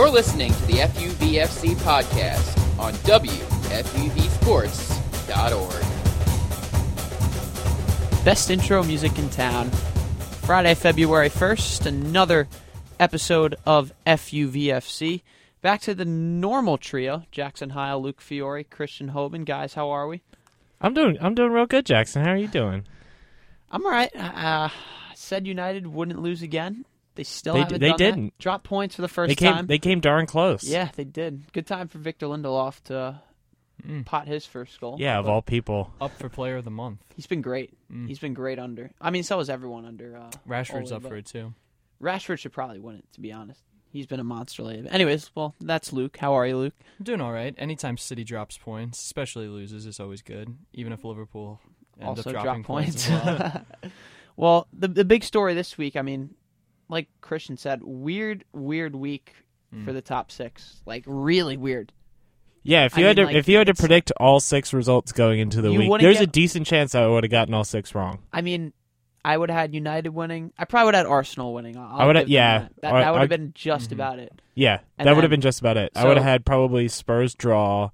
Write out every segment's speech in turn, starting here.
You're listening to the FUVFC podcast on WFUVSports.org. Best intro music in town. Friday, February 1st, another episode of FUVFC. Back to the normal trio Jackson Heil, Luke Fiore, Christian Hoban. Guys, how are we? I'm doing I'm doing real good, Jackson. How are you doing? I'm all right. Uh, said United wouldn't lose again. They still They haven't they done didn't. Drop points for the first They came time. they came darn close. yeah, they did. Good time for Victor Lindelof to Mm. pot his first goal. Yeah, of all people. Up for player of the month. He's been great. Mm. He's been great under. I mean, so is everyone under. Uh, Rashford's Ole, up for it too. Rashford should probably win it, to be honest. He's been a monster lately. Anyways, well, that's Luke. How are you, Luke? I'm doing all right. Anytime City drops points, especially loses, is always good. Even if Liverpool end also up drop dropping points. as well. well, the the big story this week. I mean, like Christian said, weird, weird week Mm. for the top six. Like really weird. Yeah, if I you had mean, to like, if you had to predict all six results going into the week, wouldn't there's a decent chance I would have gotten all six wrong. I mean, I would have had United winning. I probably would have had Arsenal winning. I'll I would've- yeah. that, that, that would have been just Mhm. about it. Yeah, And that would have been just about it. I would have had probably Spurs draw.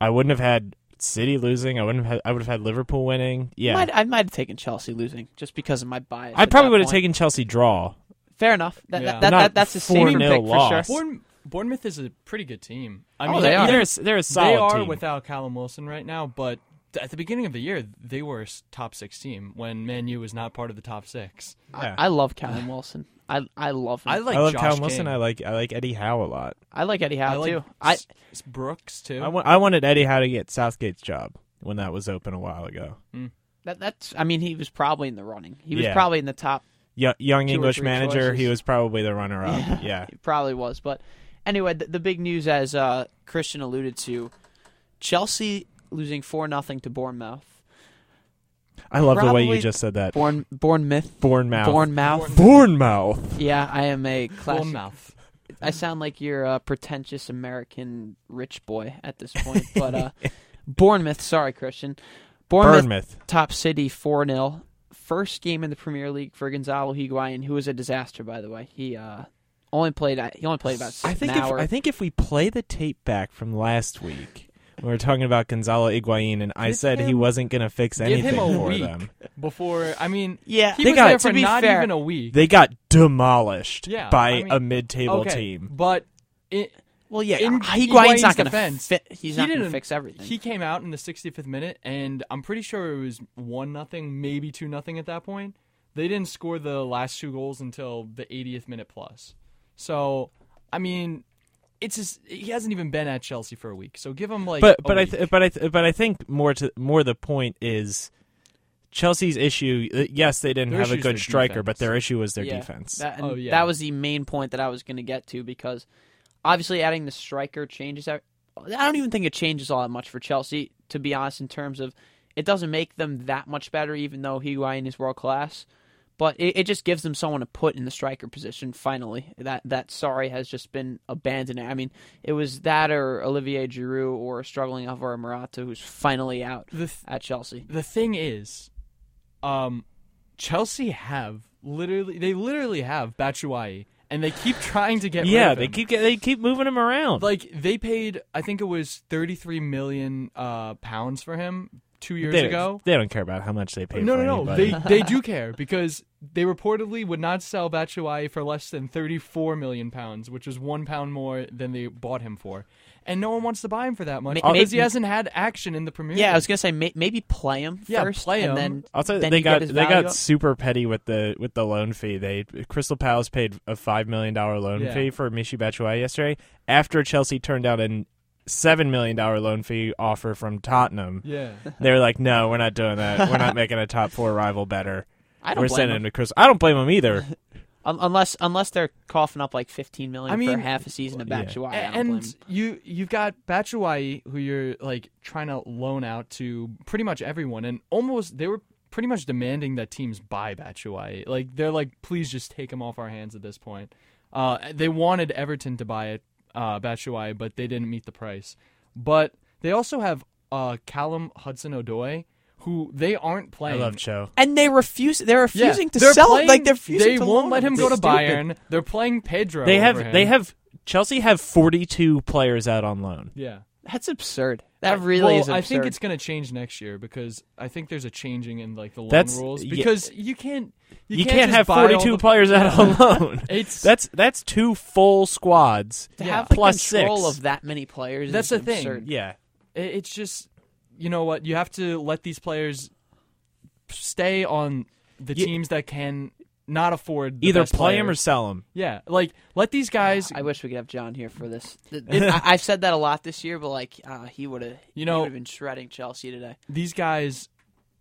I wouldn't have had City losing. I wouldn't have had, I would have had Liverpool winning. Yeah. Might, I might have taken Chelsea losing just because of my bias. I probably would have taken Chelsea draw. Fair enough. That, Yeah. that, that, that- that's a safer 4-0 pick for sure. Bourne, Bournemouth is a pretty good team. I Oh, mean, they are. They're they're a solid they are team. without Callum Wilson right now, but at the beginning of the year, they were a s- top six team when Man U was not part of the top six. Yeah. I, I love Callum Wilson. I I love him. I like I love Josh Callum King. Wilson. I like I like Eddie Howe a lot. I like Eddie I Howe like too. I S- S- Brooks too. I, wa- I wanted Eddie Howe to get Southgate's job when that was open a while ago. Hmm. that that's. I mean, he was probably in the running. He was Yeah. probably in the top. Yo- young English three manager. He was probably the runner up. Yeah. yeah. He probably was. But anyway, the, the big news, as uh, Christian alluded to, Chelsea losing four nothing to Bournemouth. I love the way you just said that. Bourne Bournemouth. Bournemouth. Bournemouth. Bournemouth. Yeah, I am a classic. Bournemouth. I sound like you're a pretentious American rich boy at this point, but uh, Bournemouth. Sorry, Christian. Bournemouth Bournemouth. top city 4 0. First game in the Premier League for Gonzalo Higuain, who was a disaster, by the way. He uh, only played he only played about I think if hour. I think if we play the tape back from last week, we were talking about Gonzalo Higuain, and I Give said he wasn't going to fix Give anything him a for week them. before. I mean, yeah, he They was got- there to for be not fair- even a week. They got demolished Yeah, by I mean- a mid-table okay, team. but it, well, yeah, in Higuain's Higuain's not going to defense, fit. He's he not going to didn't- fix everything. He came out in the 65th minute, and I'm pretty sure it was one nothing, maybe two nothing at that point. They didn't score the last two goals until the 80th minute plus. So, I mean, it's just he hasn't even been at Chelsea for a week. So give him like. but a but I th- but I th- but I think more to more the point is Chelsea's issue. uh, Yes, they didn't Their have a good striker, defense. but their issue was their Yeah, defense. That, and Oh, yeah. that was the main point that I was going to get to because obviously adding the striker changes. I don't even think it changes all that much for Chelsea, to be honest, in terms of it doesn't make them that much better, even though Higuain is world class. But it, it just gives them someone to put in the striker position. Finally, that that sorry has just been abandoned. I mean, it was that or Olivier Giroud or struggling Alvaro Morata, who's finally out th- at Chelsea. the thing is, um, Chelsea have literally they literally have Batshuayi, and they keep trying to get yeah, they keep they keep moving him around. like they paid I think it was 33 million uh, pounds for him two years they, ago. they don't care about how much they pay. No, no, no. anybody. They they do care because they reportedly would not sell Batshuayi for less than 34 million pounds, which is one pound more than they bought him for. And no one wants to buy him for that much Ma- because he hasn't had action in the Premier. Yeah, I was gonna say may, maybe play him Yeah, first, play and him. then I'll tell you, then they got they got up. super petty with the with the loan fee. They Crystal Palace paid a five million dollar loan Yeah. fee for Michy Batshuayi yesterday after Chelsea turned down a seven million dollar loan fee offer from Tottenham. yeah. They were like, "No, we're not doing that. We're not making a top four rival better. I don't We're blame sending him. him to Crystal." I don't blame him either. Un- unless unless they're coughing up like fifteen million I for half a season of yeah. Batshuayi. I and you you've got Batshuayi who you're like trying to loan out to pretty much everyone, and almost they were pretty much demanding that teams buy Batshuayi. Like they're like, please just take him off our hands at this point. Uh, they wanted Everton to buy it, uh, Batshuayi, but they didn't meet the price. But they also have uh, Callum Hudson Odoi, who they aren't I playing. love Cho. And they refuse. They're Yeah, refusing to they're sell. playing- like they're refusing They to won't let him go to It's stupid. Bayern. They're playing Pedro. They over have him. they have Chelsea have 42 players out on loan. Yeah. That's absurd. That really well, is absurd. I think it's going to change next year because I think there's a changing in like the loan That's- rules yeah. because you can't you, You, can't, can't, have 42 the- players out on loan. It's That's that's two full squads. to yeah. have the Plus control six. of that many players. That's is the thing. Yeah. it- it's just you know what you have to let these players stay on the Ye- teams that can not afford the Either best play them or sell them. yeah like let these guys I wish we could have John here for this. I, I've said that a lot this year, but like uh, he would have, You know- would been shredding Chelsea today. these guys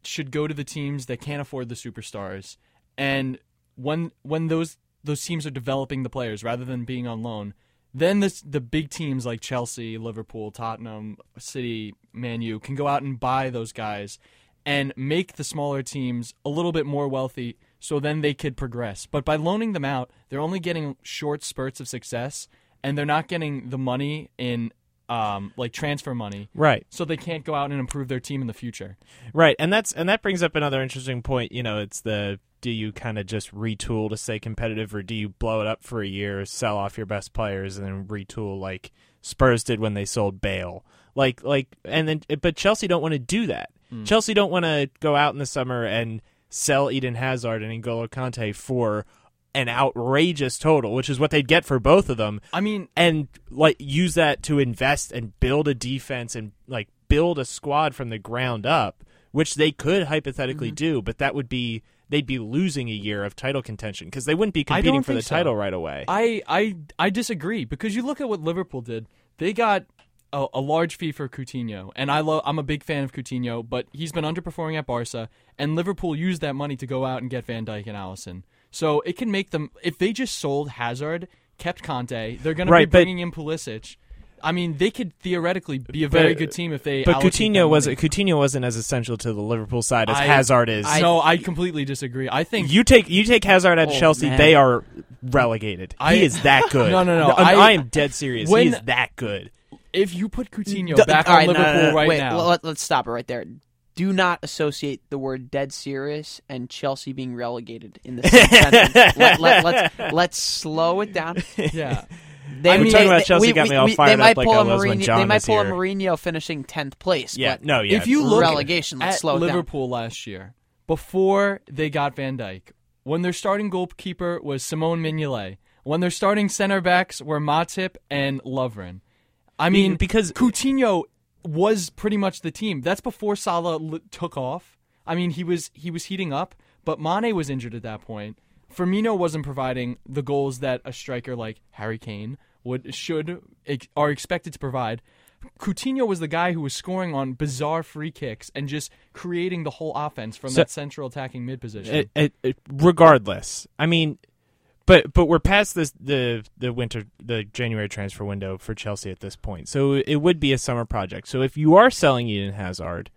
should go to the teams that can't afford the superstars and when when those those teams are developing the players rather than being on loan then this, the big teams like Chelsea, Liverpool, Tottenham, City, Man U can go out and buy those guys and make the smaller teams a little bit more wealthy so then they could progress. But by loaning them out, they're only getting short spurts of success and they're not getting the money in um, like transfer money Right. so they can't go out and improve their team in the future. Right. And that's and that brings up another interesting point. You know, it's the do you kind of just retool to stay competitive or do you blow it up for a year, sell off your best players and then retool like Spurs did when they sold Bale. Like like and then but Chelsea don't want to do that. Chelsea don't want to go out in the summer and sell Eden Hazard and N'Golo Kante for an outrageous total, which is what they'd get for both of them I mean, and like use that to invest and build a defense and like build a squad from the ground up, which they could hypothetically Mm-hmm. do, but that would be they'd be losing a year of title contention because they wouldn't be competing for the so. title right away. I, I I disagree because you look at what Liverpool did. They got a, a large fee for Coutinho, and I love. I'm a big fan of Coutinho, but he's been underperforming at Barca, and Liverpool used that money to go out and get Van Dijk and Alisson. So it can make them if they just sold Hazard, kept Kante, they're going to be but- bringing in Pulisic. I mean, they could theoretically be a very But- good team if they. but allocate Coutinho was Coutinho wasn't as essential to the Liverpool side as I- Hazard is. no, I completely disagree. I think you take you take Hazard at Oh, Chelsea, man. they are relegated. I- he is that good. No, no, no, I, I- am dead serious. when- he is that good. If you put Coutinho D- back all on no, no, Liverpool no, no. right Wait, now, Let, us stop it right there. Do not associate the word "dead serious" and Chelsea being relegated in the same sentence. Let, let, let's let's slow it down. yeah. They, I'm they- talking about Chelsea we- got me we- all we- fired they up might like pull I a was when Mourinho, John They might was pull a. Mourinho finishing tenth place. Yeah, but no, yeah. If you look relegation, let's at slow it down. Liverpool last year, before they got Van Dijk, when their starting goalkeeper was Simon Mignolet, when their starting center backs were Matip and Lovren. I mean, because- Coutinho was pretty much the team. That's before Salah l- took off. I mean, he was he was heating up, but Mane was injured at that point. Firmino wasn't providing the goals that a striker like Harry Kane would should are expected to provide. Coutinho was the guy who was scoring on bizarre free kicks and just creating the whole offense from So- that central attacking mid position. it, it, it- regardless, I mean, but but we're past this the the winter the January transfer window for Chelsea at this point, so it would be a summer project. So if you are selling Eden Hazard,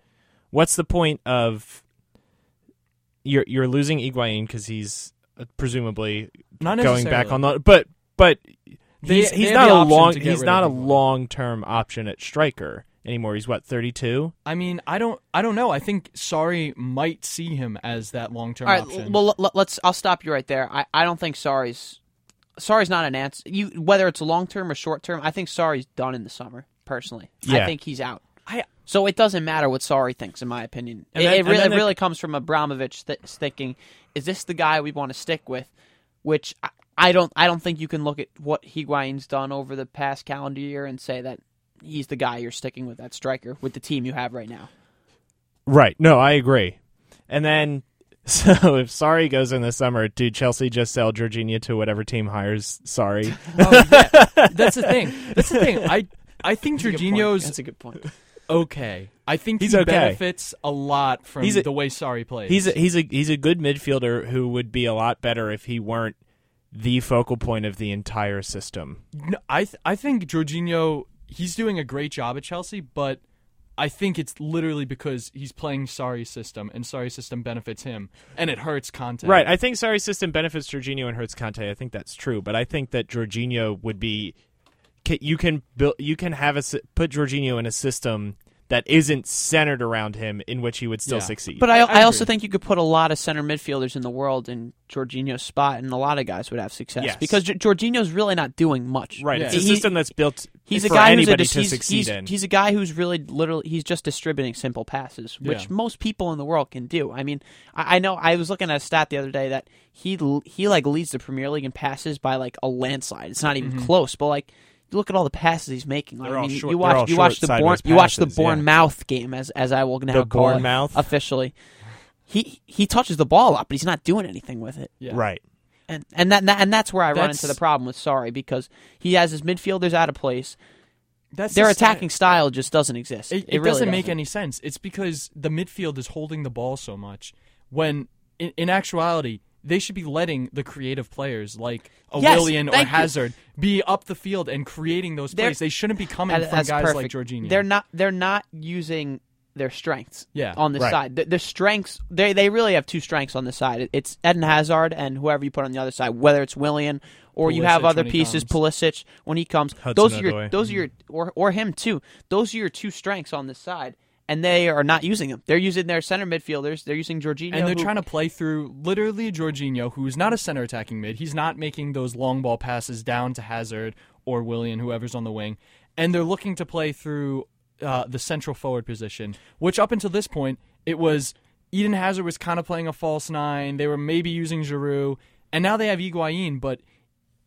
what's the point of you're you're losing Higuain because he's uh, presumably Not going back on the but but They- he's they he's not a long he's not a long term option at striker anymore. He's what thirty two. I mean, I don't, I don't know. I think Sarri might see him as that long term All right, option. well let, let's. I'll stop you right there. I, I don't think Sarri's Sarri's not an answer. You whether it's long term or short term, I think Sarri's done in the summer. Personally, I think he's out. I, So it doesn't matter what Sarri thinks, in my opinion. It, then- it really, then it the- really comes from Abramovich th- thinking, "Is this the guy we want to stick with?" Which I, I don't. I don't think you can look at what Higuain's done over the past calendar year and say that he's the guy you're sticking with, that striker, with the team you have right now. Right. No, I agree. And then, so if Sarri goes in the summer, do Chelsea just sell Jorginho to whatever team hires Sarri? oh, yeah. that's the thing. That's the thing. I, I think That's a good point. Jorginho's That's a good point. okay. I think He's he okay. benefits a lot from He's a- the way Sarri plays. He's a, he's a he's a good midfielder who would be a lot better if he weren't the focal point of the entire system. No, I th- I think Jorginho he's doing a great job at Chelsea, but I think it's literally because he's playing Sarri's system, and Sarri's system benefits him, and it hurts Kante. Right. I think Sarri's system benefits Jorginho and hurts Kante. I think that's true, but I think that Jorginho would be you can build you can have a put Jorginho in a system that isn't centered around him in which he would still Yeah. succeed. But I, I I, also think you could put a lot of center midfielders in the world in Jorginho's spot, and a lot of guys would have success Yes. because J- Jorginho's really not doing much. right, it's a He- system that's built He's a for guy who's a anybody to he's, succeed he's, in. he's a guy who's really literally he's just distributing simple passes, which Yeah. most people in the world can do. I mean, I, I know I was looking at a stat the other day that he he like leads the Premier League in passes by like a landslide. It's not even Mm-hmm. close, but like you look at all the passes he's making. Like, They're I all mean, short- you they're all watch you watch the short, Bourne you watch the passes, yeah. Bournemouth game as as I will now The call it officially. He he touches the ball a lot, but he's not doing anything with it. Yeah. Right. And and that and that's where I run into the problem with Sarri because he has his midfielders out of place. That's Their the stat- attacking style just doesn't exist. It, It, it really doesn't make doesn't. any sense. It's because the midfield is holding the ball so much when, in, in actuality, they should be letting the creative players like a Yes, Willian or thank you. Hazard be up the field and creating those They're- plays. They shouldn't be coming That- from guys perfect. like Jorginho. They're not. They're not using their strengths. Yeah, on this right. side, the, the strengths they they really have two strengths on this side. It- It's Eden Hazard and whoever you put on the other side, whether it's Willian or you have other pieces, comes. Pulisic when he comes. Hudson those are your Odoi. those are your mm-hmm. or or him too. Those are your two strengths on this side, and they are not using them. They're using their center midfielders. They're using Jorginho, and they're who- trying to play through literally Jorginho, who's not a center attacking mid. He's not making those long ball passes down to Hazard or Willian, whoever's on the wing. And they're looking to play through uh, the central forward position, which up until this point, it was Eden Hazard was kind of playing a false nine. They were maybe using Giroud. And now they have Higuain, but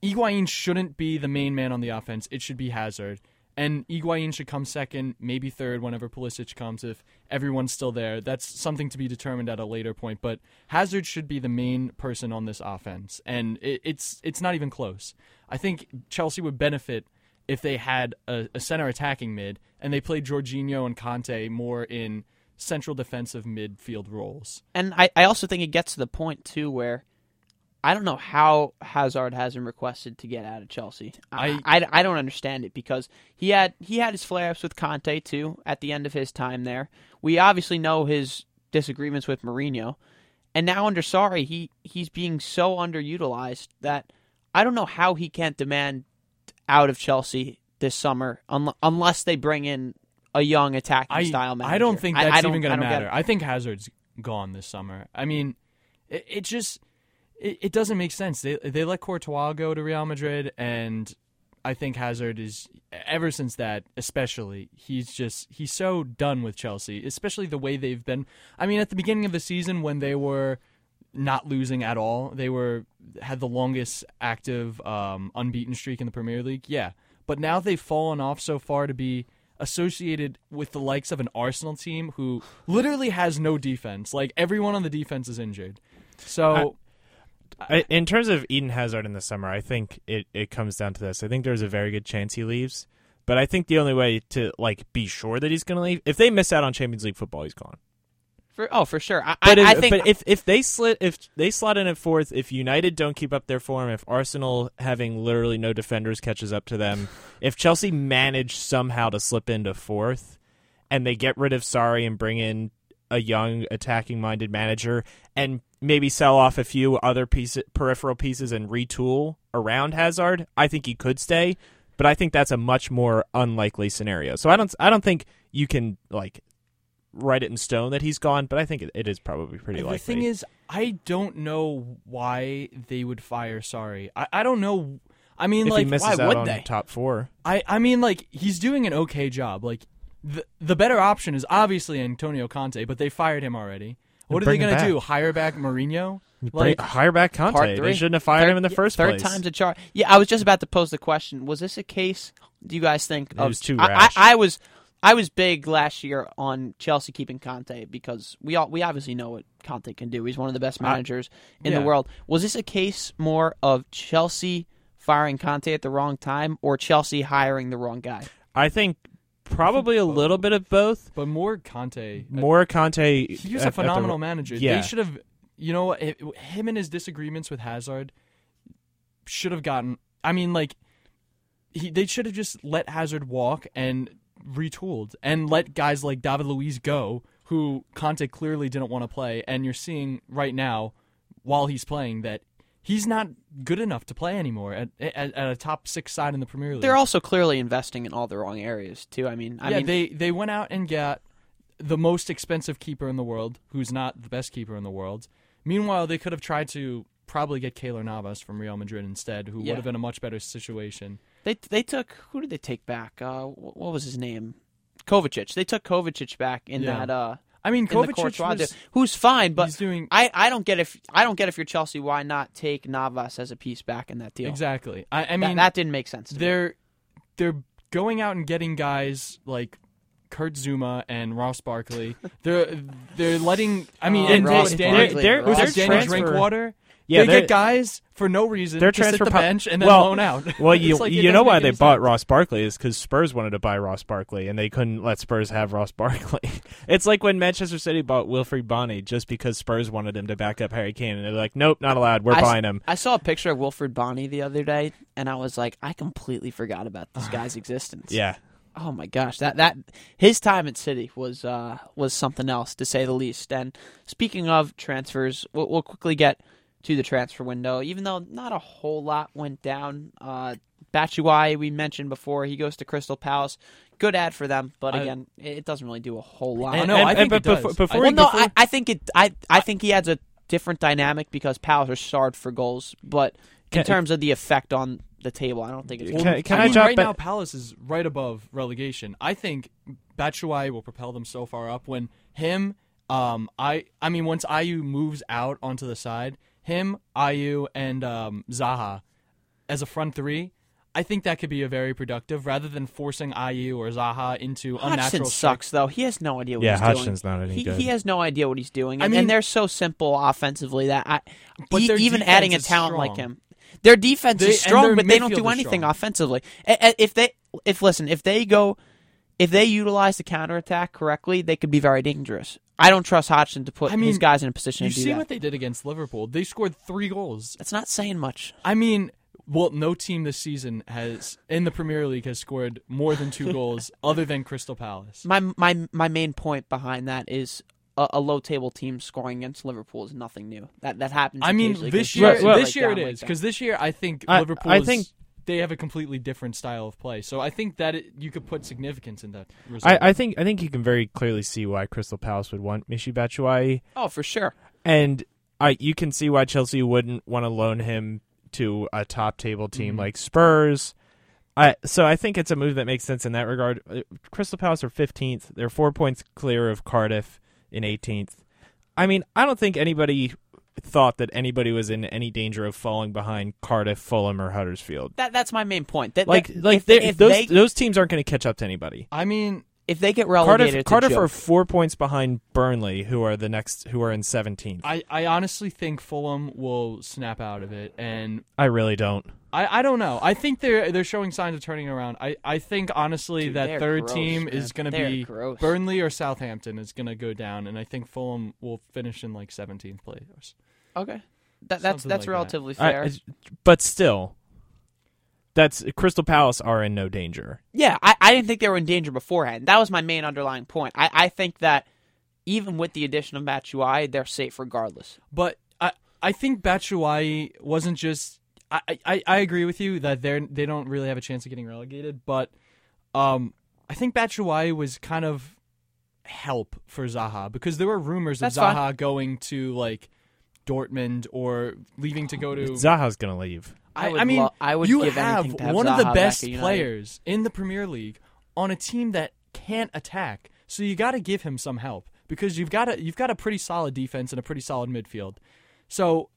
Higuain shouldn't be the main man on the offense. It should be Hazard. And Higuain should come second, maybe third whenever Pulisic comes if everyone's still there. That's something to be determined at a later point. But Hazard should be the main person on this offense, and it, it's it's not even close. I think Chelsea would benefit if they had a, a center attacking mid and they played Jorginho and Kante more in central defensive midfield roles. and I, I also think it gets to the point too where I don't know how Hazard hasn't requested to get out of Chelsea. I, I, I don't understand it because he had he had his flare ups with Conte too at the end of his time there. We obviously know his disagreements with Mourinho, and now under Sarri he he's being so underutilized that I don't know how he can't demand out of Chelsea this summer un- unless they bring in a young attacking I, style manager. I don't think that's I even going to matter. I think Hazard's gone this summer. I mean, it, it just it, it doesn't make sense. They they let Courtois go to Real Madrid, and I think Hazard is ever since that, especially he's just he's so done with Chelsea, especially the way they've been. I mean, at the beginning of the season when they were not losing at all, they were had the longest active um, unbeaten streak in the Premier League. Yeah, but now they've fallen off so far to be associated with the likes of an Arsenal team who literally has no defense. Like everyone on the defense is injured. So I, in terms of Eden Hazard in the summer, I think it, it comes down to this. I think there's a very good chance he leaves, but I think the only way to like be sure that he's going to leave if they miss out on Champions League football, he's gone. For, oh, for sure. I, But, if, I think but if if they slid if they slot in at fourth, if United don't keep up their form, if Arsenal having literally no defenders catches up to them, if Chelsea manage somehow to slip into fourth, and they get rid of Sarri and bring in a young attacking minded manager and maybe sell off a few other piece, peripheral pieces and retool around Hazard, I think he could stay. But I think that's a much more unlikely scenario. So I don't I don't think you can like write it in stone that he's gone, but I think it, it is probably pretty the likely. The thing is, I don't know why they would fire. Sarri, I, I don't know. I mean, if like he why out would on they? top four, I, I mean, like he's doing an okay job. Like the the better option is obviously Antonio Conte, but they fired him already. What are they going to do? Hire back Mourinho? Bring- hire back Conte. They shouldn't have fired Third- him in the first third place. time's a charm. Yeah, I was just about to pose the question: Was this a case? Do you guys think It of? was too I, rash. I, I was, I was big last year on Chelsea keeping Conte because we all we obviously know what Conte can do. He's one of the best managers in yeah. the world. Was this a case more of Chelsea firing Conte at the wrong time or Chelsea hiring the wrong guy? I think probably a little bit of both. but more Conte. Uh, more Conte. He's a at the- phenomenal manager. yeah. They should have, you know, it- him and his disagreements with Hazard should have gotten. I mean, like, he they should have just let Hazard walk and retooled and let guys like David Luiz go, who Conte clearly didn't want to play. And you're seeing right now, while he's playing, that he's not good enough to play anymore at, at, at a top six side in the Premier League. They're also clearly investing in all the wrong areas too. I mean, I yeah, mean, they they went out and got the most expensive keeper in the world, who's not the best keeper in the world. Meanwhile, they could have tried to probably get Keylor Navas from Real Madrid instead, who Yeah. would have been a much better situation. They they took who did they take back? Uh, what was his name? Kovacic. They took Kovacic back in Yeah. that uh I mean, Kovacic was, who's fine, but doing I, I don't get if I don't get if you're Chelsea, why not take Navas as a piece back in that deal? exactly. I, I mean, that, didn't make sense. To they're they're going out and getting guys like Kurt Zouma and Ross Barkley. they're they're letting. I mean, Oh, and Ross Danny, Barkley, they're- who's Ross transfer-. Drinkwater. Yeah, they get guys for no reason Their to sit transfer the po- bench and then well- loan out. Well, you like you know why they any bought sense. Ross Barkley is because Spurs wanted to buy Ross Barkley and they couldn't let Spurs have Ross Barkley. it's like when Manchester City bought Wilfried Bony just because Spurs wanted him to back up Harry Kane and they're like, nope, not allowed. We're I s- buying him. I saw a picture of Wilfred Bony the other day, and I was like, I completely forgot about this guy's existence. Yeah, Oh my gosh, that that his time at City was uh was something else to say the least. And speaking of transfers, we'll, we'll quickly get to the transfer window. Even though not a whole lot went down, uh, Batshuayi we mentioned before he goes to Crystal Palace. Good ad for them, but I- again, it doesn't really do a whole lot. I know, I think but it does. before, before well, no, before- I, I think it. I I think he adds a different dynamic because Palace are starved for goals, but in terms of the effect on the table, I don't think it's. Can- gonna- can I I mean, right ba- now Palace is right above relegation. I think Batshuayi will propel them so far up when him, um, I, I mean, once Ayew moves out onto the side, him, Ayew, and um, Zaha as a front three. I think that could be a very productive rather than forcing Ayew or Zaha into Hodgson unnatural sucks though. He has no idea what Yeah, he's Hodgson's doing. not any he, good. He has no idea what he's doing. I And, mean- and they're so simple offensively that I, But e- even adding a is talent like him, their defense They- is strong, but they don't do anything strong. offensively. A- a- If they, if listen, if they go, if they utilize the counterattack correctly, they could be very dangerous. I don't trust Hodgson to put I mean, his guys in a position You to do see that. what they did against Liverpool? They scored three goals. That's not saying much. I mean, well, no team this season has in the Premier League has scored more than two goals other than Crystal Palace. My my my main point behind that is a, a low table team scoring against Liverpool is nothing new. That that happens. I mean, this year, teams well- break this year it down like is that. because this year I think I- Liverpool. I is- think- they have a completely different style of play. So I think that it, you could put significance in that. Result. I, I think I think you can very clearly see why Crystal Palace would want Michy Batshuayi, oh for sure. and I you can see why Chelsea wouldn't want to loan him to a top table team Mhm. like Spurs. I so I think it's a move that makes sense in that regard. Uh, Crystal Palace are 15th. They're 4 points clear of Cardiff in 18th. I mean, I don't think anybody thought that anybody was in any danger of falling behind Cardiff, Fulham or Huddersfield. That that's my main point. That, Like that- like if, if those they those teams aren't going to catch up to anybody. I mean, if they get relegated, Cardiff Cardiff are 4 points behind Burnley who are the next who are in 17th. I, I honestly think Fulham will snap out of it, and I really don't. I, I don't know. I think they're they're showing signs of turning around. I, I think honestly Dude, that third gross, team man. is going to be gross. Burnley or Southampton is going to go down, and I think Fulham will finish in like 17th place. Okay. That, that's Something that's like that. relatively I- fair. but still, that's Crystal Palace are in no danger. yeah, I, I didn't think they were in danger beforehand. That was my main underlying point. I, I think that even with the addition of Batshuayi, they're safe regardless. But I I think Batshuayi wasn't just. I, I, I agree with you that they're they don't really have a chance of getting relegated, but um I think Batshuayi was kind of help for Zaha because there were rumors That's of Zaha fine. going to like Dortmund or leaving to go to. Zaha's going to leave. I I, I mean, lo- I would you give have, to have one of the best players in the Premier League on a team that can't attack. So you got to give him some help because you've got a you've got a pretty solid defense and a pretty solid midfield. So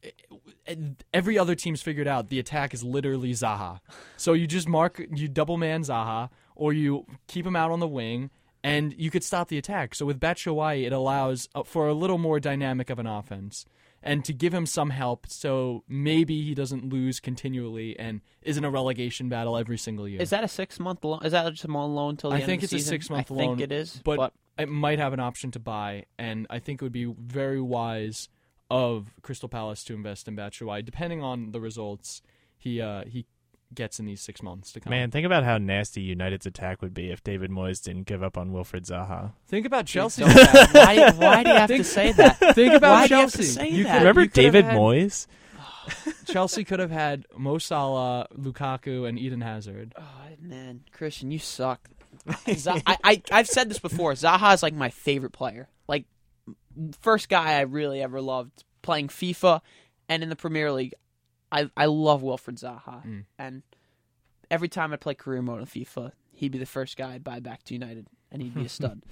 eh, every other team's figured out the attack is literally Zaha. So you just mark you double man Zaha or you keep him out on the wing and you could stop the attack. So with Batshuayi it allows uh, for a little more dynamic of an offense and to give him some help so maybe he doesn't lose continually and is in a relegation battle every single year. Is that a six month loan? Is that just a loan until the end? I end think of it's the a six-month loan. I think it is, but, but it might have an option to buy, and I think it would be very wise of Crystal Palace to invest in Batshuayi, depending on the results he uh, he gets in these six months to come. Man, think about how nasty United's attack would be if David Moyes didn't give up on Wilfried Zaha. think about Chelsea. Don't- why, why do you have to say that? Think about Why do you have Chelsea. to say You that? could- Remember you David had- Moyes? Chelsea could have had Mo Salah, Lukaku, and Eden Hazard. Oh man, Christian, you suck. Za- I, I I've said this before. Zaha is like my favorite player. Like first guy I really ever loved playing FIFA and in the Premier League. I I love Wilfried Zaha, Mm. and every time I play career mode on FIFA, he'd be the first guy I'd buy back to United, and he'd be a stud.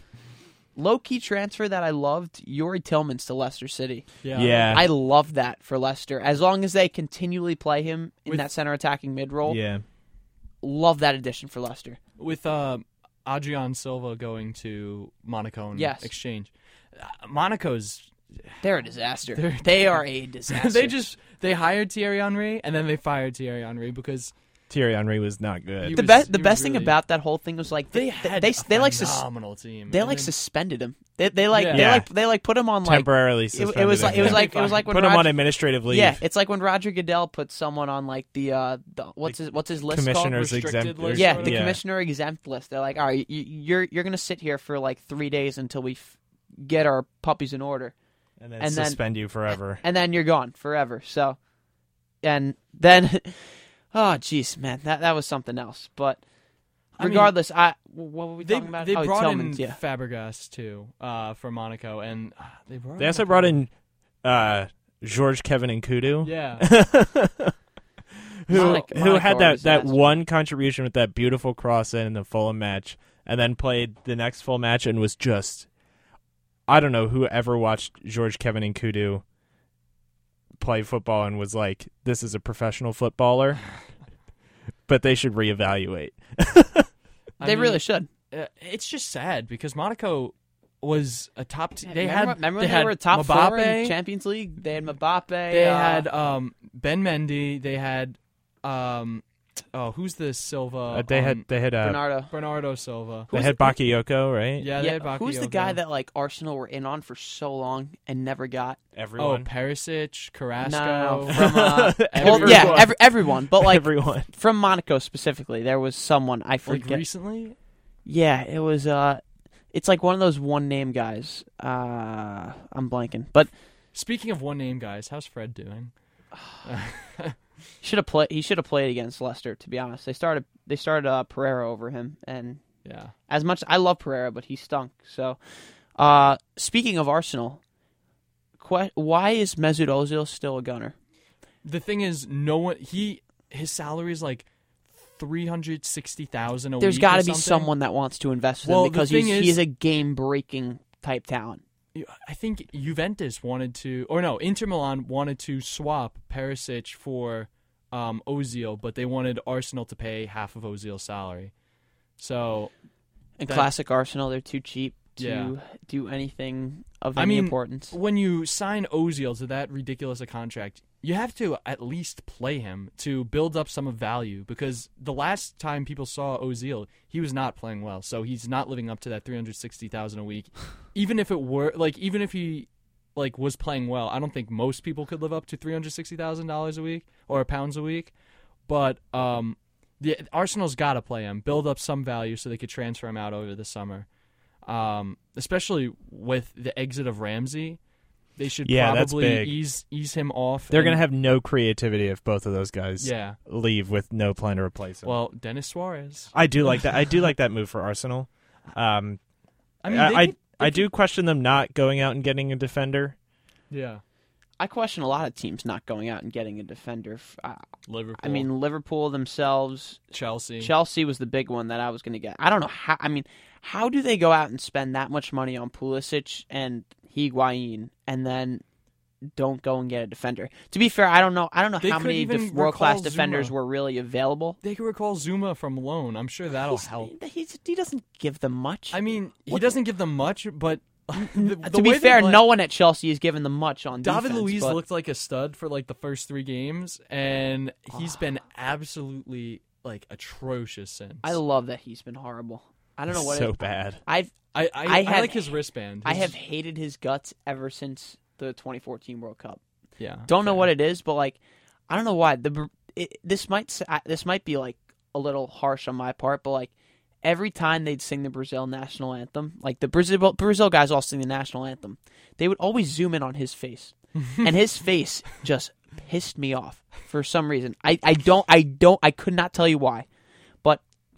Low key transfer that I loved, Youri Tielemans to Leicester City. Yeah. I love that for Leicester. As long as they continually play him in With- that center attacking mid role, yeah. love that addition for Leicester. with uh, Adrien Silva going to Monaco in Yes. exchange. Uh, Monaco's They're a disaster. They're- they are a disaster. they just they hired Thierry Henry and then they fired Thierry Henry because Thierry Henry was not good. He the was- best. The he was best thing really- about that whole thing was like they they had they, a they like sus- phenomenal team. they And like then- suspended him. They they like Yeah. they Yeah. like they like put him on like Temporarily it, suspended. it was like it was like it was like when put him on administrative leave. yeah it's like when Roger Goodell put someone on like the uh the what's his what's his list commissioner's restricted exempt. list? Yeah, the yeah. commissioner exempt list. They're like, all right, you, you're you're gonna sit here for like three days until we f- get our puppies in order, and then and then- suspend you forever. and then you're gone forever. So, and then, oh jeez, man, that that was something else. But I mean, regardless, I, what were we They, talking about? they oh, brought Tielemans, in yeah. Fabregas too uh, for Monaco, and uh, they brought. They in also brought in uh, Georges-Kévin Nkoudou. Yeah, who Monaco- who Monaco had that, that one contribution with that beautiful cross in the Fulham match, and then played the next full match and was just I don't know who ever watched Georges-Kévin Nkoudou play football and was like, "This is a professional footballer," but they should reevaluate. I They mean, really should. uh, it's just sad because Monaco was a top. T- they remember, had remember they when had were a top Mbappe, four in Champions League. They had Mbappe. They uh, had um, Ben Mendy. They had um, oh, who's the Silva? Uh, they had um, they had uh, Bernardo. Bernardo Silva. they who's had the- Bakayoko, right? Yeah, they Yeah, had who's the guy that like Arsenal were in on for so long and never got? Oh, Everyone. Perisic, Carrasco. No, no, from uh, well, yeah, every, everyone, but like everyone. from Monaco specifically, there was someone I like forget. recently. Yeah, it was. Uh, it's like one of those one name guys. Uh, I'm blanking, but Speaking of one name guys, how's Fred doing? should have played. He should have played against Leicester. To be honest, they started. They started uh, Pereira over him, and Yeah. as much I love Pereira, but he stunk. So, uh, speaking of Arsenal, que- why is Mesut Ozil still a gunner? The thing is, no one. He his salary is like three hundred sixty thousand a There's week. There's got to be someone that wants to invest in Well, him because he's is- he's a game breaking type talent. I think Juventus wanted to, or no, Inter Milan wanted to swap Perisic for um, Ozil, but they wanted Arsenal to pay half of Ozil's salary. So In classic Arsenal, they're too cheap to Yeah. do anything of I any mean, importance. when you sign Ozil to that ridiculous a contract, you have to at least play him to build up some of value because the last time people saw Ozil, he was not playing well. So he's not living up to that 360,000 a week. even if it were like even if he like was playing well, I don't think most people could live up to $360,000 a week or pounds a week. But um the Arsenal's got to play him, build up some value so they could transfer him out over the summer. Um, especially with the exit of Ramsey, they should Yeah, that's probably big. ease ease him off. They're and- gonna have no creativity if both of those guys yeah. leave with no plan to replace them. Well, Denis Suarez. I do like that. I do like that move for Arsenal. Um, I mean, I they I, could- I do question them not going out and getting a defender. yeah. I question a lot of teams not going out and getting a defender. Uh, Liverpool. I mean, Liverpool themselves, Chelsea. Chelsea was the big one that I was going to get. I don't know how. I mean, how do they go out and spend that much money on Pulisic and Higuain and then don't go and get a defender? To be fair, I don't know. I don't know They how many def- world class defenders Zouma. were really available. they could recall Zouma from loan. I'm sure that'll He's- help. he's- he doesn't give them much. I mean, he doesn't give them much, but the, the to be fair, play- no one at Chelsea has given them much on David defense. Luiz but- looked like a stud for like the first three games, and he's ah. been absolutely like atrocious since. I love that he's been horrible. I don't know what so it, bad. I've I, I, I I like his wristband. I have hated his guts ever since the 2014 World Cup. yeah. Don't know what it is, but like I don't know why the it, this might this might be like a little harsh on my part, but like every time they'd sing the Brazil national anthem, like the Brazil Brazil guys all sing the national anthem, they would always zoom in on his face. and his face just pissed me off for some reason. I, I don't I don't I could not tell you why, but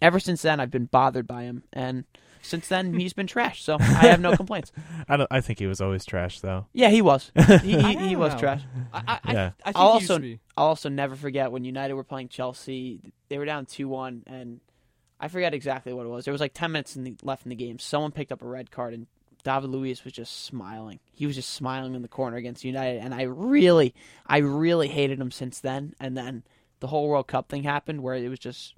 ever since then I've been bothered by him, and since then he's been trash. So I have no complaints. I don't. I think he was always trash though. Yeah, he was. He, he, he was know. trash. I, I, I, Yeah. I think I'll also. I'll also never forget when United were playing Chelsea. They were down two one, and I forget exactly what it was. There was like ten minutes in the, left in the game. Someone picked up a red card, and David Luiz was just smiling. He was just smiling in the corner against United, and I really, I really hated him since then. And then the whole World Cup thing happened, where it was just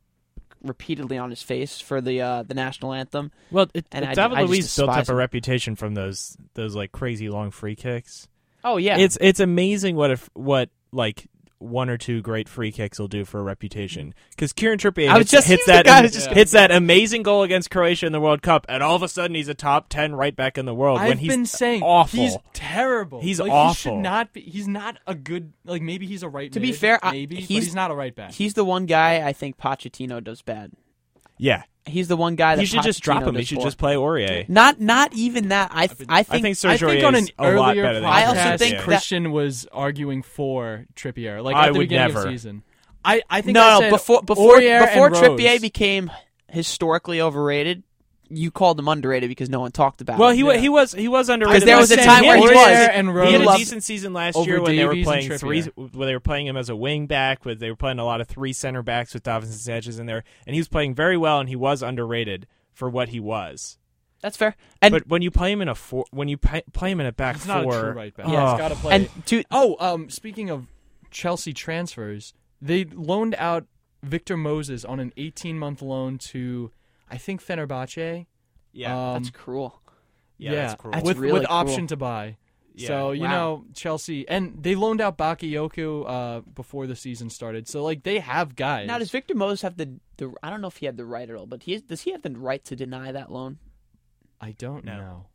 repeatedly on his face for the uh, the national anthem. Well, it, And I- David I Luiz built despise up a reputation from those those like crazy long free kicks. Oh yeah, It's it's amazing what if what like one or two great free kicks will do for a reputation. Because Kieran Trippier I hits, just- hits he was the that guy just hits that amazing goal against Croatia in the World Cup, and all of a sudden he's a top ten right back in the world. when I've he's been saying awful. he's terrible. He's like, awful. He should not be. He's not a good. Like maybe he's a right. To be mid, fair, I- maybe but he's- he's not a right back. he's the one guy I think Pochettino does bad. Yeah, He's the one guy that he should just drop Pochettino him. He does should poor. just play Aurier. Not not even that. I th- I I think, think I Sergio think on an is a lot earlier better than I also think that- Christian was arguing for Trippier. Like I at the would beginning never. of the season. I, I think no, I no, said before before Aurier before and Trippier became historically overrated, you called him underrated because no one talked about Well, him. he wa Yeah. he was he was underrated. Because there was a time where he was. decent- and He had a decent season last over year when they were playing three. When they were playing him as a wing back, with they were playing a lot of three center backs with Davinson Sanchez in there, and he was playing very well, and he was underrated for what he was. That's fair. And but when you play him in a four, when you play, play him in a back He's four, not a true right back. Oh. He's got to play. and to oh, um, speaking of Chelsea transfers, they loaned out Victor Moses on an 18-month loan to, I think Fenerbahce. yeah, Um, that's cruel. yeah, that's cruel. That's with really with cool. option to buy. Yeah. So you Wow. know Chelsea, and they loaned out Bakayoko uh, before the season started. So like they have guys. Now does Victor Moses have the, the I don't know if he had the right at all, but he does he have the right to deny that loan? I don't No. know.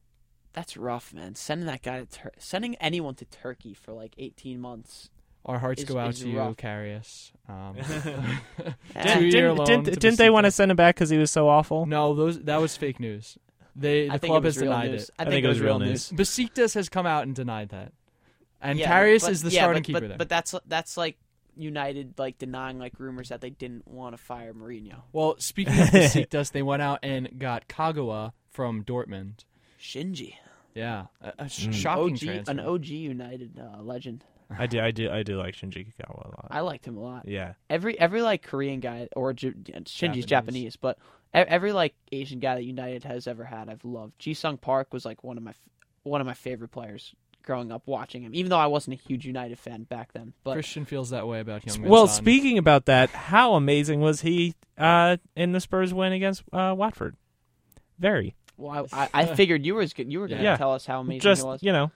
That's rough, man. Sending that guy to Tur- sending anyone to Turkey for like 18 months. Our hearts Is- go out is to you, rough. Karius. Um, Two-year didn't, loan didn't, didn't they want to send him back because he was so awful? no, those that was fake news. They the I club has denied news. it. I, think, it was real news. Besiktas has come out and denied that, and Yeah, Karius but- is the yeah, starting but, keeper but, there. But that's that's like United like denying like rumors that they didn't want to fire Mourinho. well, speaking of Besiktas, they went out and got Kagawa from Dortmund. Shinji, Yeah, a, a sh- Mm. shocking OG, transfer. an OG United uh, legend. I do, I do, I do like Shinji Kagawa a lot. I liked him a lot. yeah, Every every like Korean guy or J- Shinji's Japanese. Japanese, but e- every like Asian guy that United has ever had, I've loved. Ji Sung Park was like one of my one of my favorite players growing up watching him. Even though I wasn't a huge United fan back then, but Christian feels that way about him. well, speaking about that, how amazing was he uh, in the Spurs win against uh, Watford? Very. well, I, I, I figured you were you were going to Yeah. tell us how amazing Just he was. you know,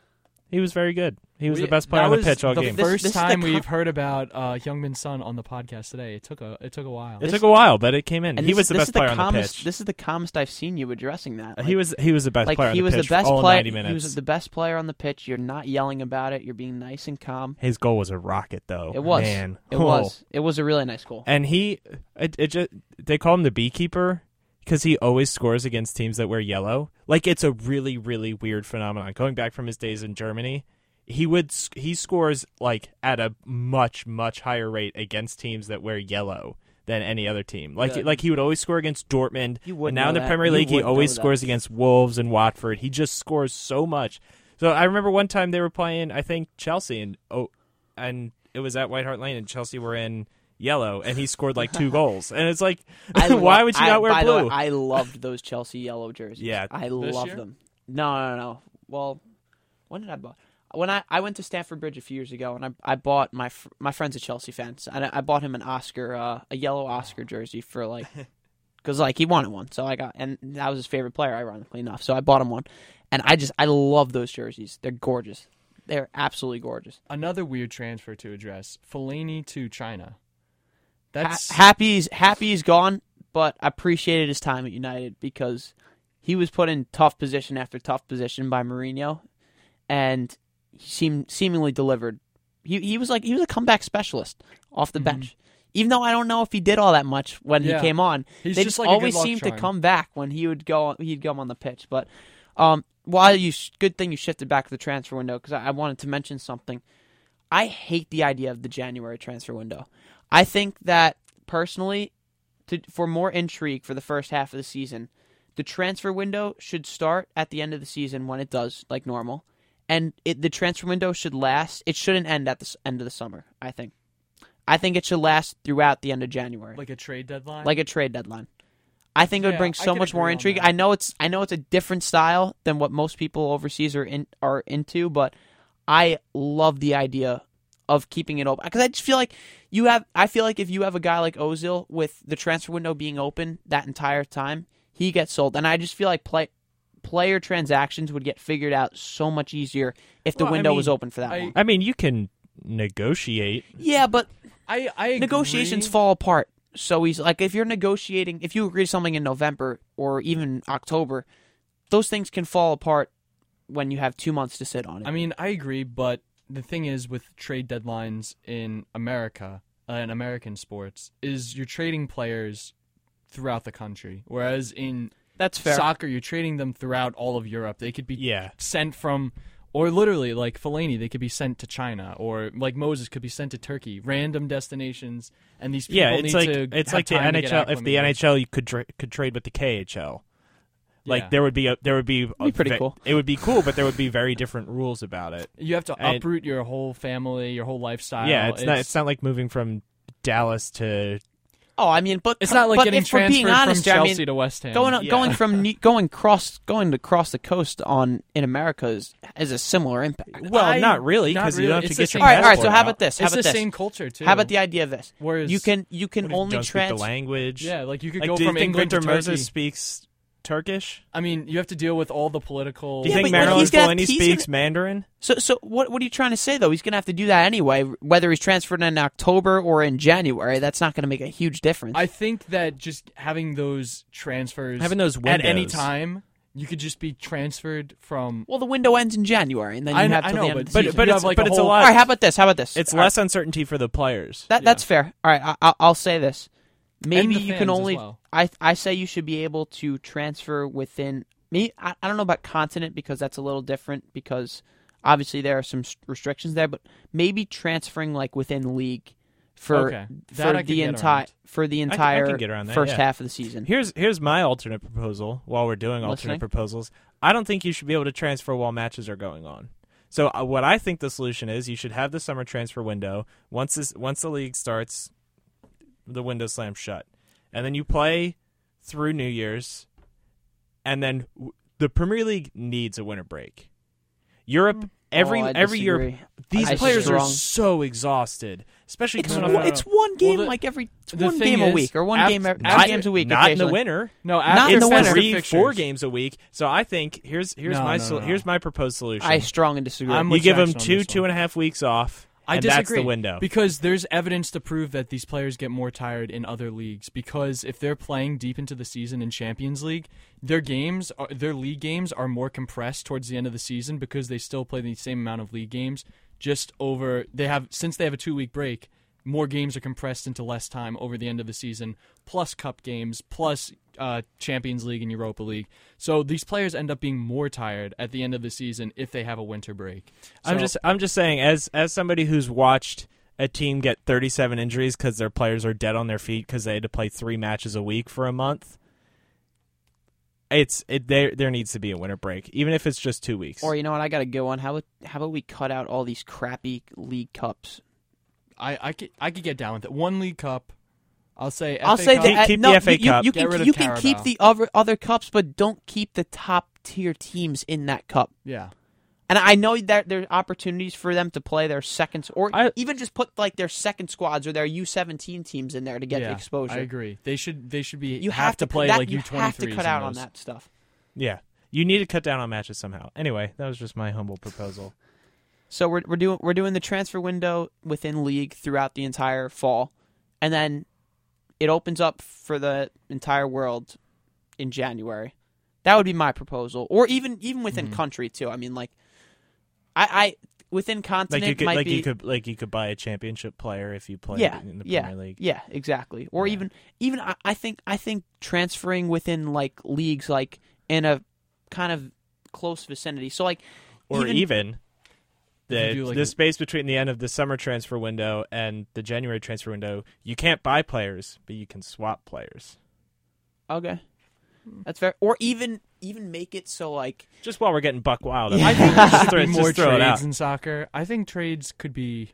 he was very good. He was We- the best player that on the was pitch all the game. This- First this is the time co- we've heard about uh, Heung-min Son on the podcast today. It took a it took a while. it this- took a while, but it came in. And he this- was the this best is player on the calmest, pitch. This is the calmest I've seen you addressing that. he Like- was he was the best like player on he the was pitch the best for all player. 90 He minutes. was the best player on the pitch. You're not yelling about it. You're being nice and calm. His goal was a rocket, though. It was. Man. It Whoa. was. It was a really nice goal. And he, it, it just they call him the beekeeper because he always scores against teams that wear yellow. Like it's a really really weird phenomenon. Going back from his days in Germany, he would he scores like at a much much higher rate against teams that wear yellow than any other team. Like Yeah. like he would always score against Dortmund. And now in the that. Premier League, he always know that. scores against Wolves and Watford. He just scores so much. So I remember one time they were playing, I think Chelsea, and oh, and it was at White Hart Lane, and Chelsea were in yellow, and he scored like two goals, and it's like, I why lo- would you I- not wear by the way, blue? I loved those Chelsea yellow jerseys. Yeah. I love them. No, no, no. Well, when did I buy? When I, I went to Stamford Bridge a few years ago, and I I bought my fr- my friend's a Chelsea fan, so- and I, I bought him an Oscar uh, a yellow Oscar jersey for like because like he wanted one, so I got and that was his favorite player, ironically enough. So I bought him one, and I just I love those jerseys. They're gorgeous. They're absolutely gorgeous. Another weird transfer to address: Fellaini to China. Ha- That's Happy's Happy's gone, but I appreciated his time at United because he was put in tough position after tough position by Mourinho, and he seemed seemingly delivered. He he was like he was a comeback specialist off the bench. Even though I don't know if he did all that much when Yeah. he came on, He's they just just like always seemed to come back when he would go he'd come on the pitch. But Um, while you good thing you shifted back to the transfer window because I, I wanted to mention something. I hate the idea of the January transfer window. I think that personally, to for more intrigue for the first half of the season, the transfer window should start at the end of the season when it does, like normal, and it, the transfer window should last. It shouldn't end at the end of the summer. I think. I think it should last throughout the end of January, Like a trade deadline. like a trade deadline. I think it would Yeah, bring so much more intrigue. I know it's I know it's a different style than what most people overseas are in are into, but I love the idea of keeping it open because I just feel like you have. I feel like if you have a guy like Ozil with the transfer window being open that entire time, he gets sold, and I just feel like play player transactions would get figured out so much easier if the Well, I window mean, was open for that I- long. I mean, you can negotiate. Yeah, but I I negotiations agree. fall apart so easily. Like if you're negotiating, if you agree to something in November or even October, those things can fall apart when you have two months to sit on it. I mean, I agree, but the thing is with trade deadlines in America uh, in American sports is you're trading players throughout the country, whereas in That's fair. soccer you're trading them throughout all of Europe. They could be Yeah. sent from, or literally like Fellaini, they could be sent to China, or like Moses could be sent to Turkey, random destinations, and these people Yeah, it's need like to it's like the NHL. If the. NHL you could tra- could trade with the KHL, like Yeah. there would be a there would be, a be pretty ve- cool. It would be cool, but there would be very different rules about it. you have to and- uproot your whole family, your whole lifestyle. yeah, it's, not it's not like moving from Dallas to oh, I mean, but It's not like but getting if we're being honest, from I mean, Chelsea to West Ham. going Yeah. going from New- going cross going to cross the coast on in America is, is a similar impact. well, I- not really not because really. you don't have It's to the get your same- All right, all right. So passport how out. about this? How it's about the this? same culture too. How about the idea of this? Whereas You can you can What if you only don't speak the trans. language. yeah, like you could Like, go do you from think England Victor to Turkey. Moses speaks Turkish? I mean, you have to deal with all the political. Do you Yeah, think but- but Marilyn he's gonna- Fellaini he's speaks gonna- Mandarin? So so what what are you trying to say though? He's gonna have to do that anyway, whether he's transferred in October or in January. That's not gonna make a huge difference. I think that just having those transfers, Having those at any windows. time, you could just be transferred from. well, the window ends in January, and then you I kn- have I till know, the end but- of the But season. but You it's like, but a it's a whole- lot. All right, how about this? How about this? it's All right, less uncertainty for the players. That Yeah. that's fair. All right, I, I'll, I'll say this. Maybe you can only. well. I I say you should be able to transfer within me. I, I don't know about continent because that's a little different because obviously there are some restrictions there, but maybe transferring like within league for Okay. For the entire for the I can- I entire get around that, first yeah. half of the season. Here's here's my alternate proposal. While we're doing alternate Listening. proposals, I don't think you should be able to transfer while matches are going on. So uh, what I think the solution is, you should have the summer transfer window. Once this once the league starts, the window slams shut, and then you play through New Year's, and then w- the Premier League needs a winter break. Europe oh, every Oh, I every year these I players are so exhausted, especially It's, coming off it's one game Well, the- like every one thing game a week or one af- game every, two not, games a week. not in the winter. No, Not in the winter. three, four games a week. So I think here's here's No, my no, sol- no. here's my proposed solution. I strongly disagree. I'm you give them two this two one. and a half weeks off, I and disagree that's the window. because there's evidence to prove that these players get more tired in other leagues. Because if they're playing deep into the season in Champions League, their games, are, their league games, are more compressed towards the end of the season because they still play the same amount of league games. Just over, they have since they have a two week break, more games are compressed into less time over the end of the season, plus cup games, plus uh, Champions League and Europa League. So these players end up being more tired at the end of the season if they have a winter break. I'm just I'm just saying as as somebody who's watched a team get 37 injuries because their players are dead on their feet because they had to play three matches a week for a month. It's it there there needs to be a winter break even if it's just two weeks. Or you know what? I got to go on. How about how about we cut out all these crappy league cups? I I could I could get down with it. One League Cup. I'll say. I'll FA say Cup. Keep- that keep no, the FA you, you- Cup. You, Get can rid of you can keep Carabao. the other other cups, but don't keep the top tier teams in that cup. Yeah. And I know that there's opportunities for them to play their seconds, or I- even just put like their second squads or their U17 teams in there to get yeah, exposure. I agree. They should they should be You have, to cut play that, like you U twenty have to three. cut out on that stuff. yeah, you need to cut down on matches somehow. Anyway, that was just my humble proposal. So we're we're doing we're doing the transfer window within league throughout the entire fall, and then it opens up for the entire world in January. That would be my proposal, or even even within Mhm. country too. I mean, like, I, I within continent Like you could like be you could like you could buy a championship player if you play yeah in the yeah Premier League. yeah exactly, or Yeah. even even I, I think I think transferring within like leagues like in a kind of close vicinity. So like, or even, even, the like, the a- space between the end of the summer transfer window and the January transfer window, you can't buy players, but you can swap players. okay, hmm. that's fair. Or even even make it so like Just while we're getting buck wild, Yeah. I think just throw, be just more throw it out. trades in soccer. I think trades could be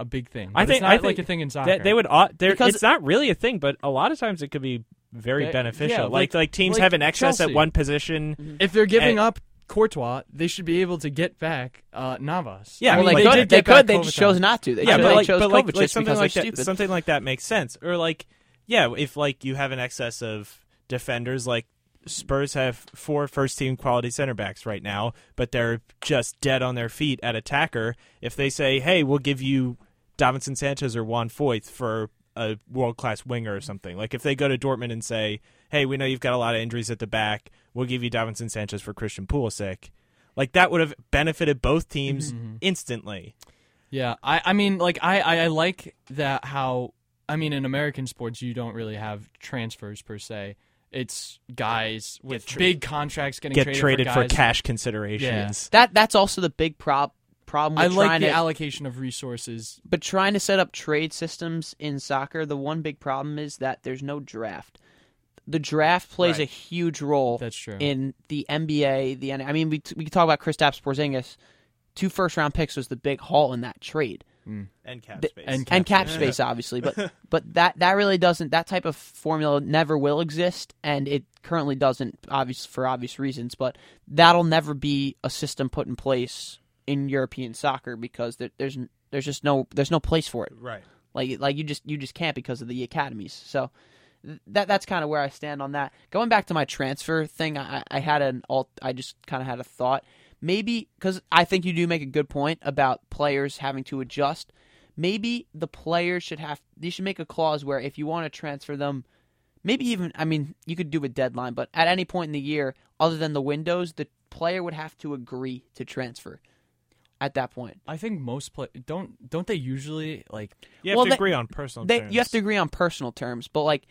a big thing. I think- it's not I like a thing in soccer. They, they would. ought- they're- Because- it's not really a thing, but a lot of times it could be very They- beneficial. yeah, like like- like teams like have an excess Chelsea. at one position. Mm-hmm. If they're giving And- up Courtois, they should be able to get back uh, Navas. Yeah, I I well, mean, they, like, could, did they could, they just chose not to. They, yeah, chose, but like, chose but like, Kovacic like something because like that, stupid. something like that makes sense. Or like, yeah, if like you have an excess of defenders, like Spurs have four first team quality center backs right now, but they're just dead on their feet at attacker. If they say, hey, we'll give you Davinson Sanchez or Juan Foyth for a world class winger or something. Like if they go to Dortmund and say, hey, we know you've got a lot of injuries at the back, we'll give you Davinson Sanchez for Christian Pulisic. Like that would have benefited both teams mm-hmm. instantly. Yeah, I, I mean, like I, I, I like that how I mean in American sports you don't really have transfers per se. It's guys with tra- big contracts getting Get traded, traded, for, for cash considerations. that that's also the big prob problem. I like trying the to, allocation of resources. but trying to set up trade systems in soccer, the one big problem is that there's no draft. The draft plays Right. a huge role That's true. in the NBA. The N- I mean, we we can talk about Kristaps Porzingis. Two first round picks was the big haul in that trade, mm. and cap The- space. and and cap space. space, obviously. But but that that really doesn't. That type of formula never will exist, and it currently doesn't, obvious for obvious reasons. But that'll never be a system put in place in European soccer because there, there's there's just no there's no place for it. right. Like like you just you just can't because of the academies. So that that's kind of where I stand on that. Going back to my transfer thing, I, I had an alt. I just kind of had a thought. Maybe because I think you do make a good point about players having to adjust. Maybe the players should have. You should make a clause where if you want to transfer them, maybe even. I mean, you could do a deadline, but at any point in the year, other than the windows, the player would have to agree to transfer. At that point, I think most play don't don't they usually like You have Well, to they- agree on personal they, terms. you have to agree on personal terms, but like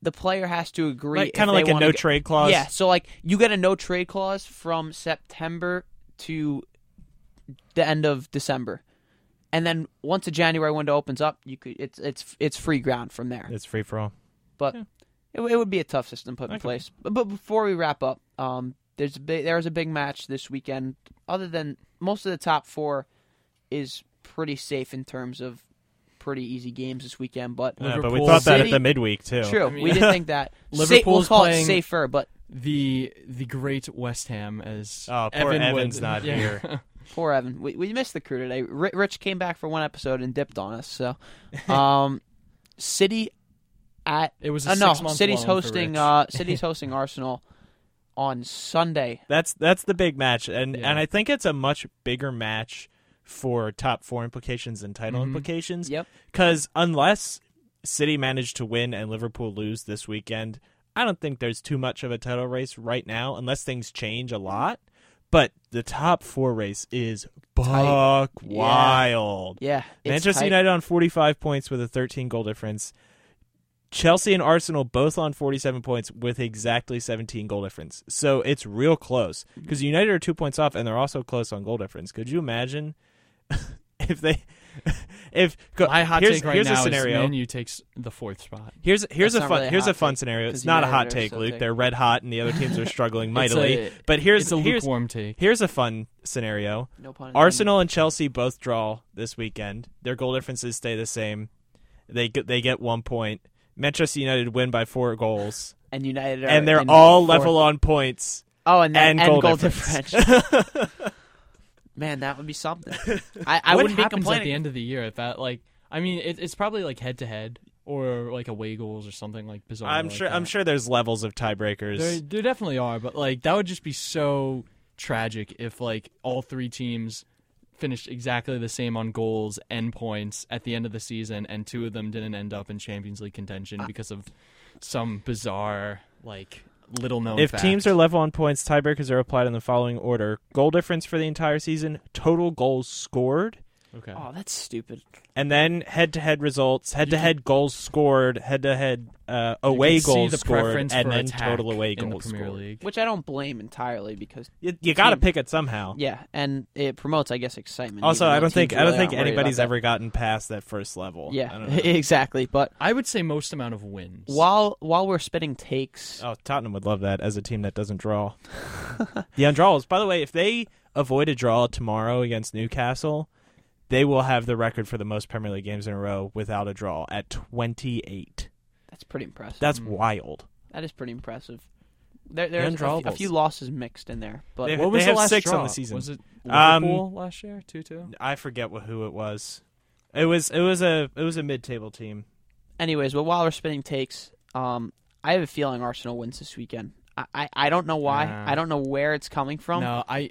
the player has to agree. like kind of like a no go- trade clause. Yeah, so like you get a no trade clause from September to the end of December, and then once the January window opens up, you could it's it's it's free ground from there. It's free for all. But Yeah. it, it would be a tough system put in Okay. place. But, but before we wrap up, um, there's a big, there's a big match this weekend. Other than most of the top four is pretty safe in terms of pretty easy games this weekend. But Yeah, but we Liverpool thought that City- at the midweek too. true, I mean- we didn't think that. Sa- we'll Liverpool's call playing- it safer, but the the great West Ham as Oh, poor Evan Evan's would- not yeah. here. Poor Evan. We, we missed the crew today. Rich came back for one episode and dipped on us. So, um, City at It was a uh, no, City's hosting uh, City's hosting Arsenal on Sunday. That's that's the big match, and Yeah. and I think it's a much bigger match for top four implications and title Mhm. implications. Yep. Because unless City managed to win and Liverpool lose this weekend, I don't think there's too much of a title race right now, unless things change a lot. But the top four race is buck Yeah. wild. Yeah, it's Manchester tight. United on 45 points with a 13 goal difference. Chelsea and Arsenal both on 47 points with exactly 17 goal difference. So it's real close because United are two points off and they're also close on goal difference. Could you imagine if they if go, My hot here's, take right here's now a scenario. is Man U takes the fourth spot. Here's here's That's a fun really here's a fun take, scenario. 'cause It's not a hot take, Luke. take. They're red hot and the other teams are struggling mightily. a- but here's it's a here's lukewarm take. here's a fun scenario. No pun intended. Arsenal and Chelsea both draw this weekend. Their goal differences stay the same. They get they get one point. Manchester United win by four goals, and United, are and they're in all fourth. level on points Oh, and then and, and goal, difference. difference. Man, that would be something. I, I wouldn't be happens at the end of the year if that like I mean it, it's probably like head to head or like away goals or something like bizarre. I'm like sure. that. I'm sure there's levels of tiebreakers. There, there definitely are, but like that would just be so tragic if like all three teams finished exactly the same on goals and points at the end of the season, and two of them didn't end up in Champions League contention uh, because of some bizarre like little known. If fact. teams are level on points, tiebreakers are applied in the following order: goal difference for the entire season, total goals scored, Okay. Oh, that's stupid. and then head-to-head results, head-to-head goals scored, head-to-head uh, away you can see goals the scored, preference and then total away goals scored. League. Which I don't blame entirely because You, you got to pick it somehow. yeah, and it promotes, I guess, excitement. Also, I don't think teams I don't really think anybody's about ever gotten past that first level. Yeah, I don't know. exactly. But I would say most amount of wins. while while we're spitting takes, Oh, Tottenham would love that as a team that doesn't draw. the undraws. By the way, if they avoid a draw tomorrow against Newcastle, they will have the record for the most Premier League games in a row without a draw at 28. that's pretty impressive. That's Mm. wild. that is pretty impressive. There, there's a, f- a undrawables. few losses mixed in there, but They- what was have the last six on draw? the season. Was it Um, Liverpool last year? Two two. I forget what, who it was. It was it was a it was a mid-table team. anyways, but while we're spinning takes, um, I have a feeling Arsenal wins this weekend. I, I, I don't know why. Nah. I don't know where it's coming from. No, I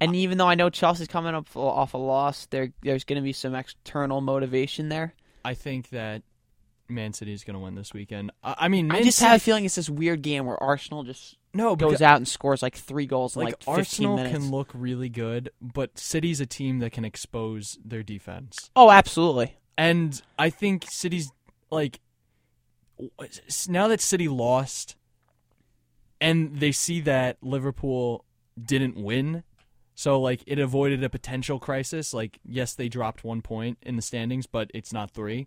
And even though I know Chelsea's coming up off a loss, there there's going to be some external motivation there. I think that Man City is going to win this weekend. I, I mean, Man I just City, have a feeling it's this weird game where Arsenal just no goes out and scores like three goals in like, like 15 Arsenal minutes. can look really good, but City's a team that can expose their defense. oh, absolutely. And I think City's like now that City lost and they see that Liverpool didn't win, so like it avoided a potential crisis. Like yes, they dropped one point in the standings, but it's not three.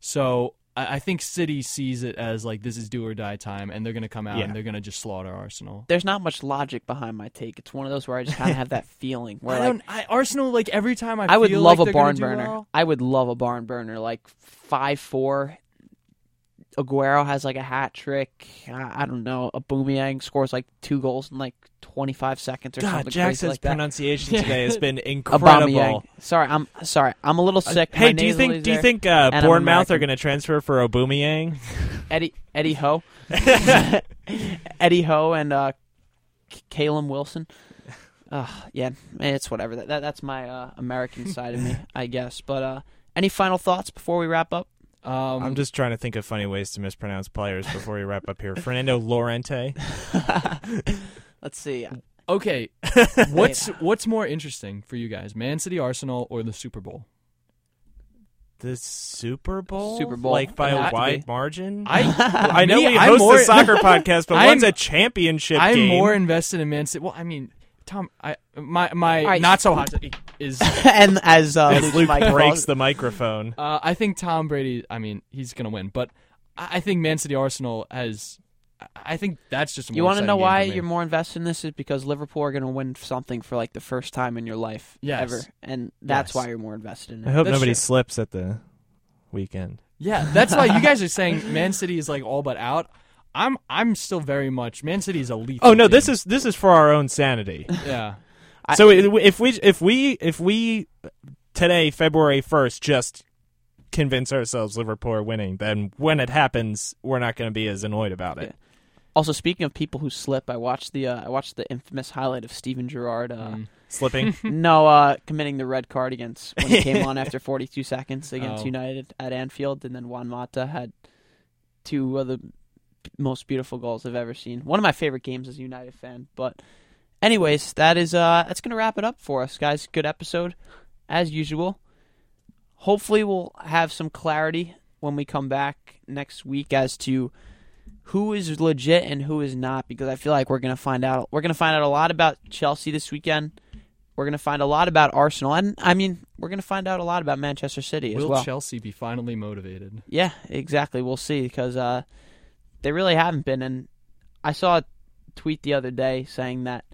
So I, I think City sees it as like this is do or die time, and they're going to come out Yeah. and they're going to just slaughter Arsenal. There's not much logic behind my take. It's one of those where I just kind of have that feeling where I like don't. I, Arsenal like every time I I would feel love like a they're gonna barn do burner. well- I would love a barn burner like five four. Aguero has like a hat trick. I, I don't know. A Boomiang scores like two goals in like 25 seconds or God, something Jackson's like pronunciation today has been incredible. Sorry, I'm sorry. I'm a little sick. Hey, do you think do you think uh, Bournemouth are going to transfer for Obumiyang? Eddie Eddie Ho, Eddie Ho, and uh, Calum Wilson? Uh, yeah, it's whatever. That, that that's my uh, American side of me, I guess. But uh, any final thoughts before we wrap up? Um, I'm just trying to think of funny ways to mispronounce players before we wrap up here. Fernando Llorente. Let's see. okay. What's what's more interesting for you guys, Man City, Arsenal, or the Super Bowl? The Super Bowl? Super Bowl. Like by a have wide be. margin? I I know me, we I'm host more, a soccer podcast, but I'm- one's a championship I'm game. more invested in Man City. Well, I mean, Tom, I my my All right. not so hot take is. and as uh, As Luke Luke Mike breaks calls- the microphone. Uh, I think Tom Brady. I mean, he's gonna win, but I I think Man City Arsenal has. I- I think that's just. A You want want to to know why you're more invested in this? Is because Liverpool are going to win something for like the first time in your life Yes. ever, and that's Yes. why you're more invested in it. I hope That's nobody true. slips at the weekend. Yeah, that's why you guys are saying Man City is like all but out. I'm I'm still very much Man City is elite. Oh no, this is this is for our own sanity. yeah. So i- if we if we if we today February 1st just convince ourselves Liverpool are winning, then when it happens, we're not going to be as annoyed about it. Also, speaking of people who slip, I watched the uh, I watched the infamous highlight of Steven Gerrard. Uh, Mm. Slipping. No, uh, committing the red card against when he came on after 42 seconds against Oh. United at Anfield, and then Juan Mata had two of the most beautiful goals I've ever seen. One of my favorite games as a United fan. But, anyways, that is uh, that's gonna wrap it up for us, guys. Good episode, as usual. Hopefully, we'll have some clarity when we come back next week as to who is legit and who is not, because I feel like we're gonna find out. We're gonna find out a lot about Chelsea this weekend. We're going to find a lot about Arsenal, and I mean, we're going to find out a lot about Manchester City as well. Will. Chelsea be finally motivated? yeah, exactly. We'll see because uh, they really haven't been. And I saw a tweet the other day saying that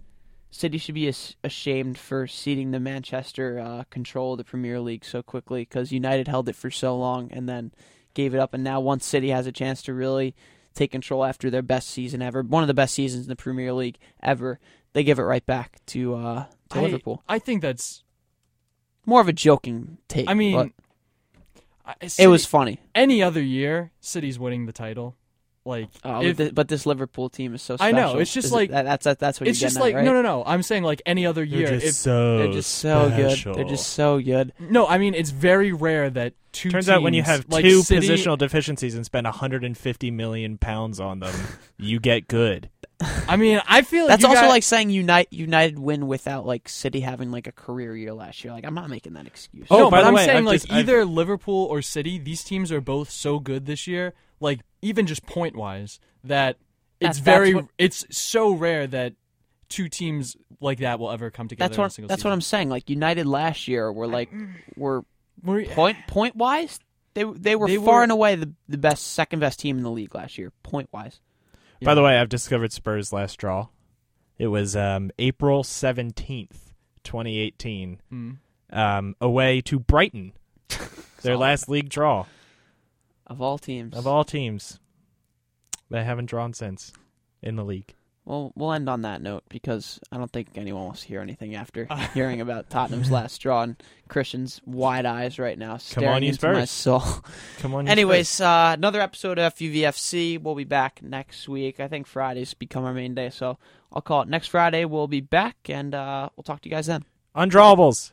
City should be ashamed for ceding the Manchester uh, control of the Premier League so quickly because United held it for so long and then gave it up. And now, once City has a chance to really take control after their best season ever, one of the best seasons in the Premier League ever, they give it right back to uh, to I, Liverpool. I think that's. More of a joking take. I mean, I- it was funny. any other year. City's winning the title. Like Oh, if- but, but this Liverpool team is so I know, it's just Is like- it, that, that's that, that's what it's you're just like at, right? no, no, no. I'm saying like any other year. They're just if, so They're just so special. good. They're just so good. no, I mean it's very rare that two. Turns out when you have like two City, positional deficiencies and spend 150 million pounds on them, you get good. I mean, I feel like That's you also got- like saying United United win without like City having like a career year last year. Like I'm not making that excuse. Oh, no, by but the I'm way, saying I've like just- I've- either Liverpool or City. These teams are both so good this year. Like even just point wise, that it's That's- very that's what- it's so rare that two teams like that will ever come together. that's in a what single that's what. I'm saying. Like United last year were like were We're- point point wise they they were They far were- and away the the best second best team in the league last year point wise. By the way, I've discovered Spurs' last draw. It was um, April seventeenth, twenty eighteen, Mm. um, away to Brighton. Their last league draw Of all teams, of all teams. They haven't drawn since in the league. Well, we'll end on that note because I don't think anyone wants to hear anything after hearing about Tottenham's last draw and Christian's wide eyes right now staring on, you into my soul. Come on, Anyways, uh, another episode of FUVFC. We'll be back next week. I think Fridays become our main day, so I'll call it next Friday. We'll be back, and uh, we'll talk to you guys then. Undrawables.